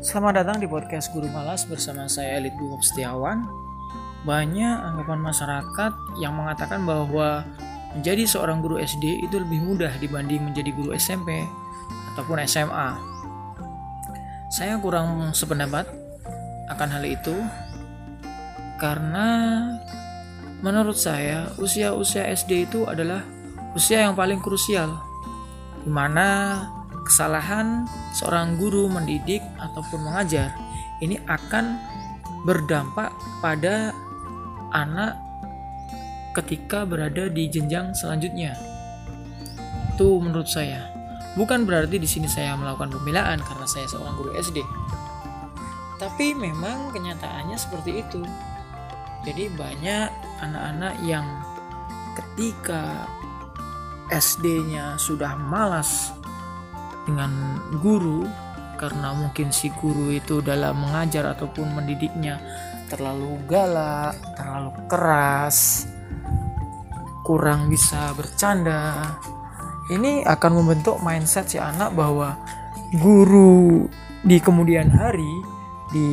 Selamat datang di podcast Guru Malas bersama saya Elit Bukop Setiawan. Banyak anggapan masyarakat yang mengatakan bahwa menjadi seorang guru SD itu lebih mudah dibanding menjadi guru SMP ataupun SMA. Saya kurang sependapat akan hal itu karena menurut saya usia-usia SD itu adalah usia yang paling krusial di mana kesalahan seorang guru mendidik ataupun mengajar ini akan berdampak pada anak ketika berada di jenjang selanjutnya. Itu menurut saya. Bukan berarti di sini saya melakukan pembelaan karena saya seorang guru SD. Tapi memang kenyataannya seperti itu. Jadi banyak anak-anak yang ketika SD-nya sudah malas dengan guru karena mungkin si guru itu dalam mengajar ataupun mendidiknya terlalu galak, terlalu keras, kurang bisa bercanda. Ini akan membentuk mindset si anak bahwa guru di kemudian hari di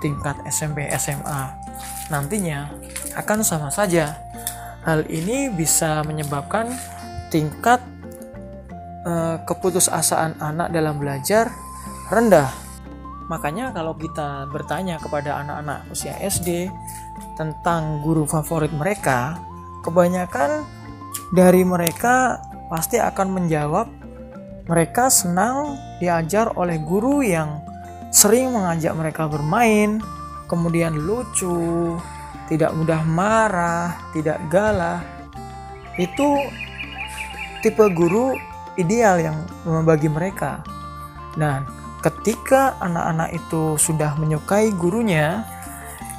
tingkat SMP SMA nantinya akan sama saja. Hal ini bisa menyebabkan tingkat Eh, keputusasaan anak dalam belajar rendah. Makanya kalau kita bertanya kepada anak-anak usia SD tentang guru favorit mereka, kebanyakan dari mereka pasti akan menjawab mereka senang diajar oleh guru yang sering mengajak mereka bermain, kemudian lucu, tidak mudah marah, tidak galak. Itu tipe guru ideal yang bagi mereka. Nah, ketika anak-anak itu sudah menyukai gurunya,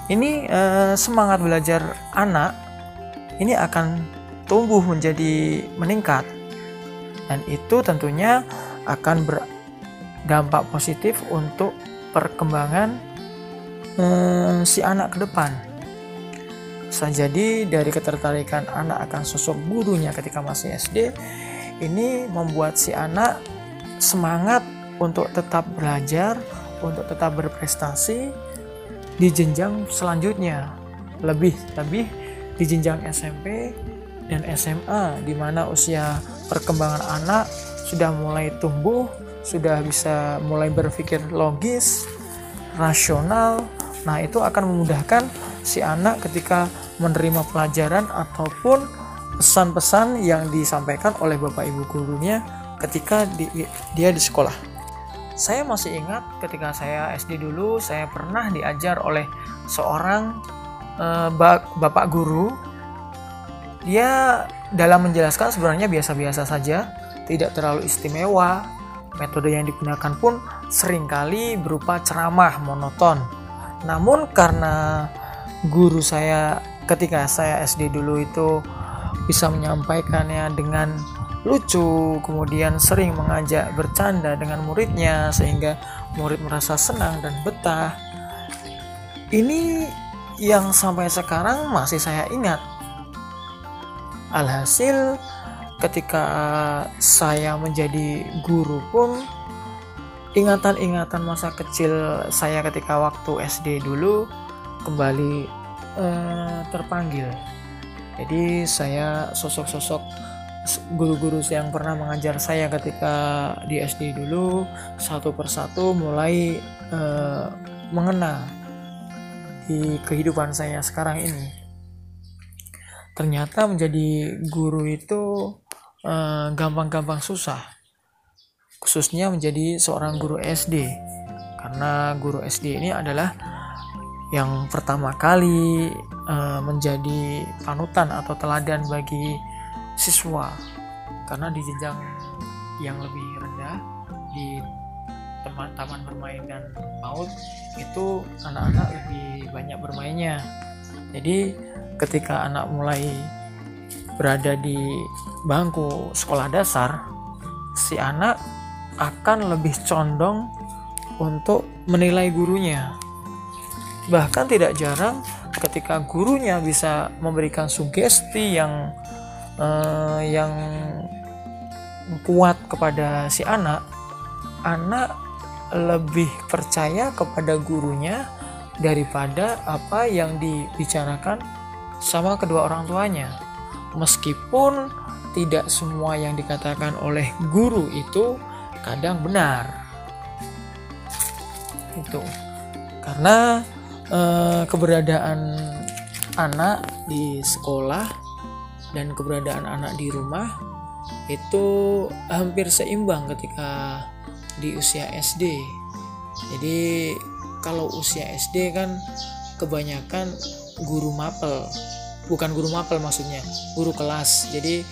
ini eh, semangat belajar anak ini akan tumbuh menjadi meningkat. Dan itu tentunya akan berdampak positif untuk perkembangan eh, si anak ke depan. Jadi dari ketertarikan anak akan sosok gurunya ketika masih SD, ini membuat si anak semangat untuk tetap belajar, untuk tetap berprestasi di jenjang selanjutnya. Lebih-lebih di jenjang SMP dan SMA di mana usia perkembangan anak sudah mulai tumbuh, sudah bisa mulai berpikir logis, rasional. Nah, itu akan memudahkan si anak ketika menerima pelajaran ataupun pesan-pesan yang disampaikan oleh bapak ibu gurunya ketika di, dia di sekolah. Saya masih ingat ketika saya SD dulu, saya pernah diajar oleh seorang uh, bapak guru. Dia dalam menjelaskan sebenarnya biasa-biasa saja, tidak terlalu istimewa. Metode yang digunakan pun sering kali berupa ceramah monoton. Namun karena guru saya ketika saya SD dulu itu bisa menyampaikannya dengan lucu, kemudian sering mengajak bercanda dengan muridnya sehingga murid merasa senang dan betah. Ini yang sampai sekarang masih saya ingat. Alhasil ketika saya menjadi guru pun ingatan-ingatan masa kecil saya ketika waktu SD dulu kembali eh, terpanggil jadi saya sosok-sosok guru-guru yang pernah mengajar saya ketika di SD dulu satu persatu mulai uh, mengena di kehidupan saya sekarang ini. Ternyata menjadi guru itu gampang eh, gampang-gampang susah, khususnya menjadi seorang guru SD, karena guru SD ini adalah yang pertama kali uh, menjadi panutan atau teladan bagi siswa. Karena di jenjang yang lebih rendah di teman taman bermain dan PAUD itu anak-anak lebih banyak bermainnya. Jadi ketika anak mulai berada di bangku sekolah dasar si anak akan lebih condong untuk menilai gurunya Bahkan tidak jarang ketika gurunya bisa memberikan sugesti yang uh, yang kuat kepada si anak, anak lebih percaya kepada gurunya daripada apa yang dibicarakan sama kedua orang tuanya. Meskipun tidak semua yang dikatakan oleh guru itu kadang benar. Itu karena eh, keberadaan anak di sekolah dan keberadaan anak di rumah itu hampir seimbang ketika di usia SD. Jadi kalau usia SD kan kebanyakan guru mapel, bukan guru mapel maksudnya, guru kelas. Jadi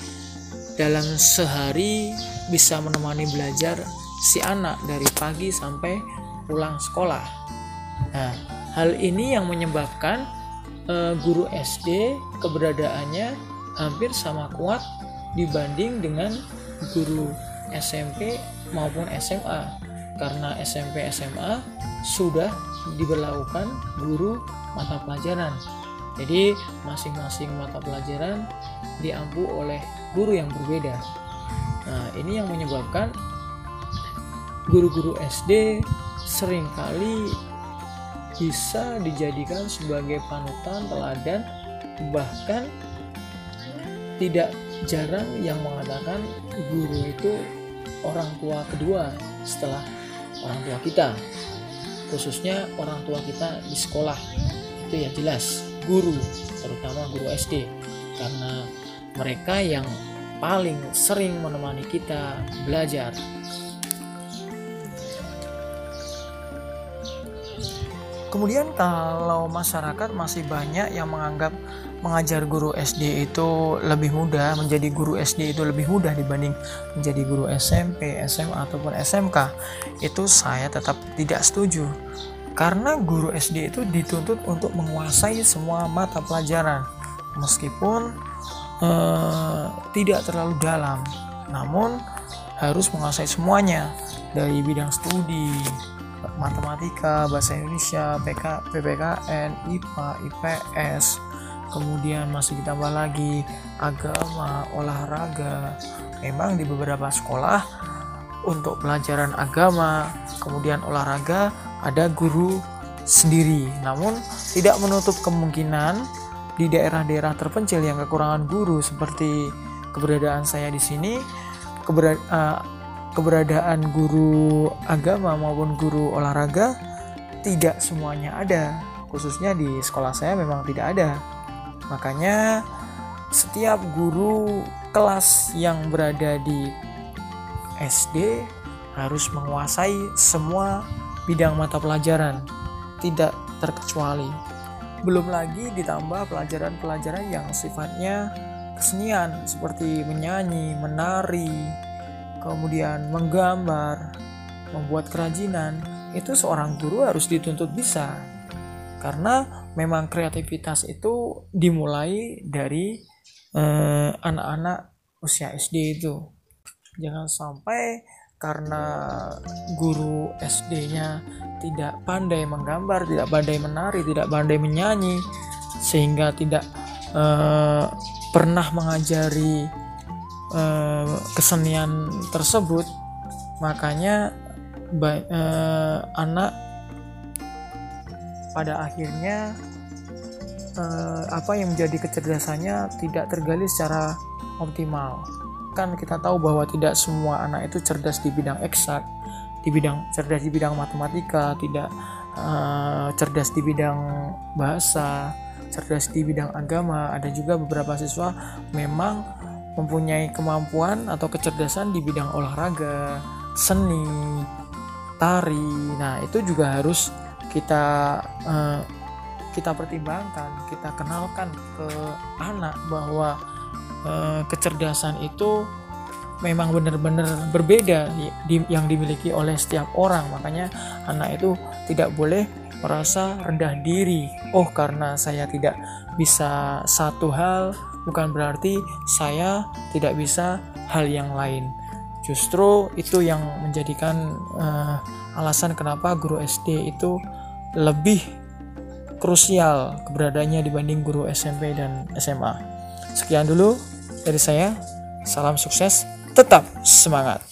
dalam sehari bisa menemani belajar si anak dari pagi sampai pulang sekolah. Nah, hal ini yang menyebabkan uh, guru SD keberadaannya hampir sama kuat dibanding dengan guru SMP maupun SMA karena SMP SMA sudah diberlakukan guru mata pelajaran. Jadi masing-masing mata pelajaran diampu oleh guru yang berbeda. Nah ini yang menyebabkan guru-guru SD sering kali bisa dijadikan sebagai panutan teladan bahkan tidak jarang yang mengatakan guru itu orang tua kedua setelah orang tua kita khususnya orang tua kita di sekolah. Itu ya jelas guru terutama guru SD karena mereka yang paling sering menemani kita belajar Kemudian kalau masyarakat masih banyak yang menganggap mengajar guru SD itu lebih mudah, menjadi guru SD itu lebih mudah dibanding menjadi guru SMP, SMA ataupun SMK, itu saya tetap tidak setuju. Karena guru SD itu dituntut untuk menguasai semua mata pelajaran, meskipun eh, tidak terlalu dalam, namun harus menguasai semuanya dari bidang studi, matematika, bahasa Indonesia, PK, PPKN, IPA, IPS, kemudian masih ditambah lagi agama, olahraga. Memang di beberapa sekolah untuk pelajaran agama, kemudian olahraga ada guru sendiri. Namun tidak menutup kemungkinan di daerah-daerah terpencil yang kekurangan guru seperti keberadaan saya di sini, keberada, uh, keberadaan guru agama maupun guru olahraga tidak semuanya ada. Khususnya di sekolah saya memang tidak ada. Makanya setiap guru kelas yang berada di SD harus menguasai semua bidang mata pelajaran. Tidak terkecuali. Belum lagi ditambah pelajaran-pelajaran yang sifatnya kesenian seperti menyanyi, menari, kemudian menggambar, membuat kerajinan, itu seorang guru harus dituntut bisa. Karena memang kreativitas itu dimulai dari eh, anak-anak eh, usia SD itu. Jangan sampai karena guru SD-nya tidak pandai menggambar, tidak pandai menari, tidak pandai menyanyi, sehingga tidak eh, pernah mengajari eh, kesenian tersebut makanya eh, anak pada akhirnya eh, apa yang menjadi kecerdasannya tidak tergali secara optimal. Kan kita tahu bahwa tidak semua anak itu cerdas di bidang eksak di bidang cerdas di bidang matematika tidak uh, cerdas di bidang bahasa cerdas di bidang agama. Ada juga beberapa siswa memang mempunyai kemampuan atau kecerdasan di bidang olahraga, seni, tari. Nah, itu juga harus kita uh, kita pertimbangkan, kita kenalkan ke anak bahwa uh, kecerdasan itu memang benar-benar berbeda di, yang dimiliki oleh setiap orang. Makanya anak itu tidak boleh merasa rendah diri. Oh, karena saya tidak bisa satu hal, bukan berarti saya tidak bisa hal yang lain. Justru itu yang menjadikan uh, alasan kenapa guru SD itu lebih krusial keberadaannya dibanding guru SMP dan SMA. Sekian dulu dari saya. Salam sukses, tetap semangat.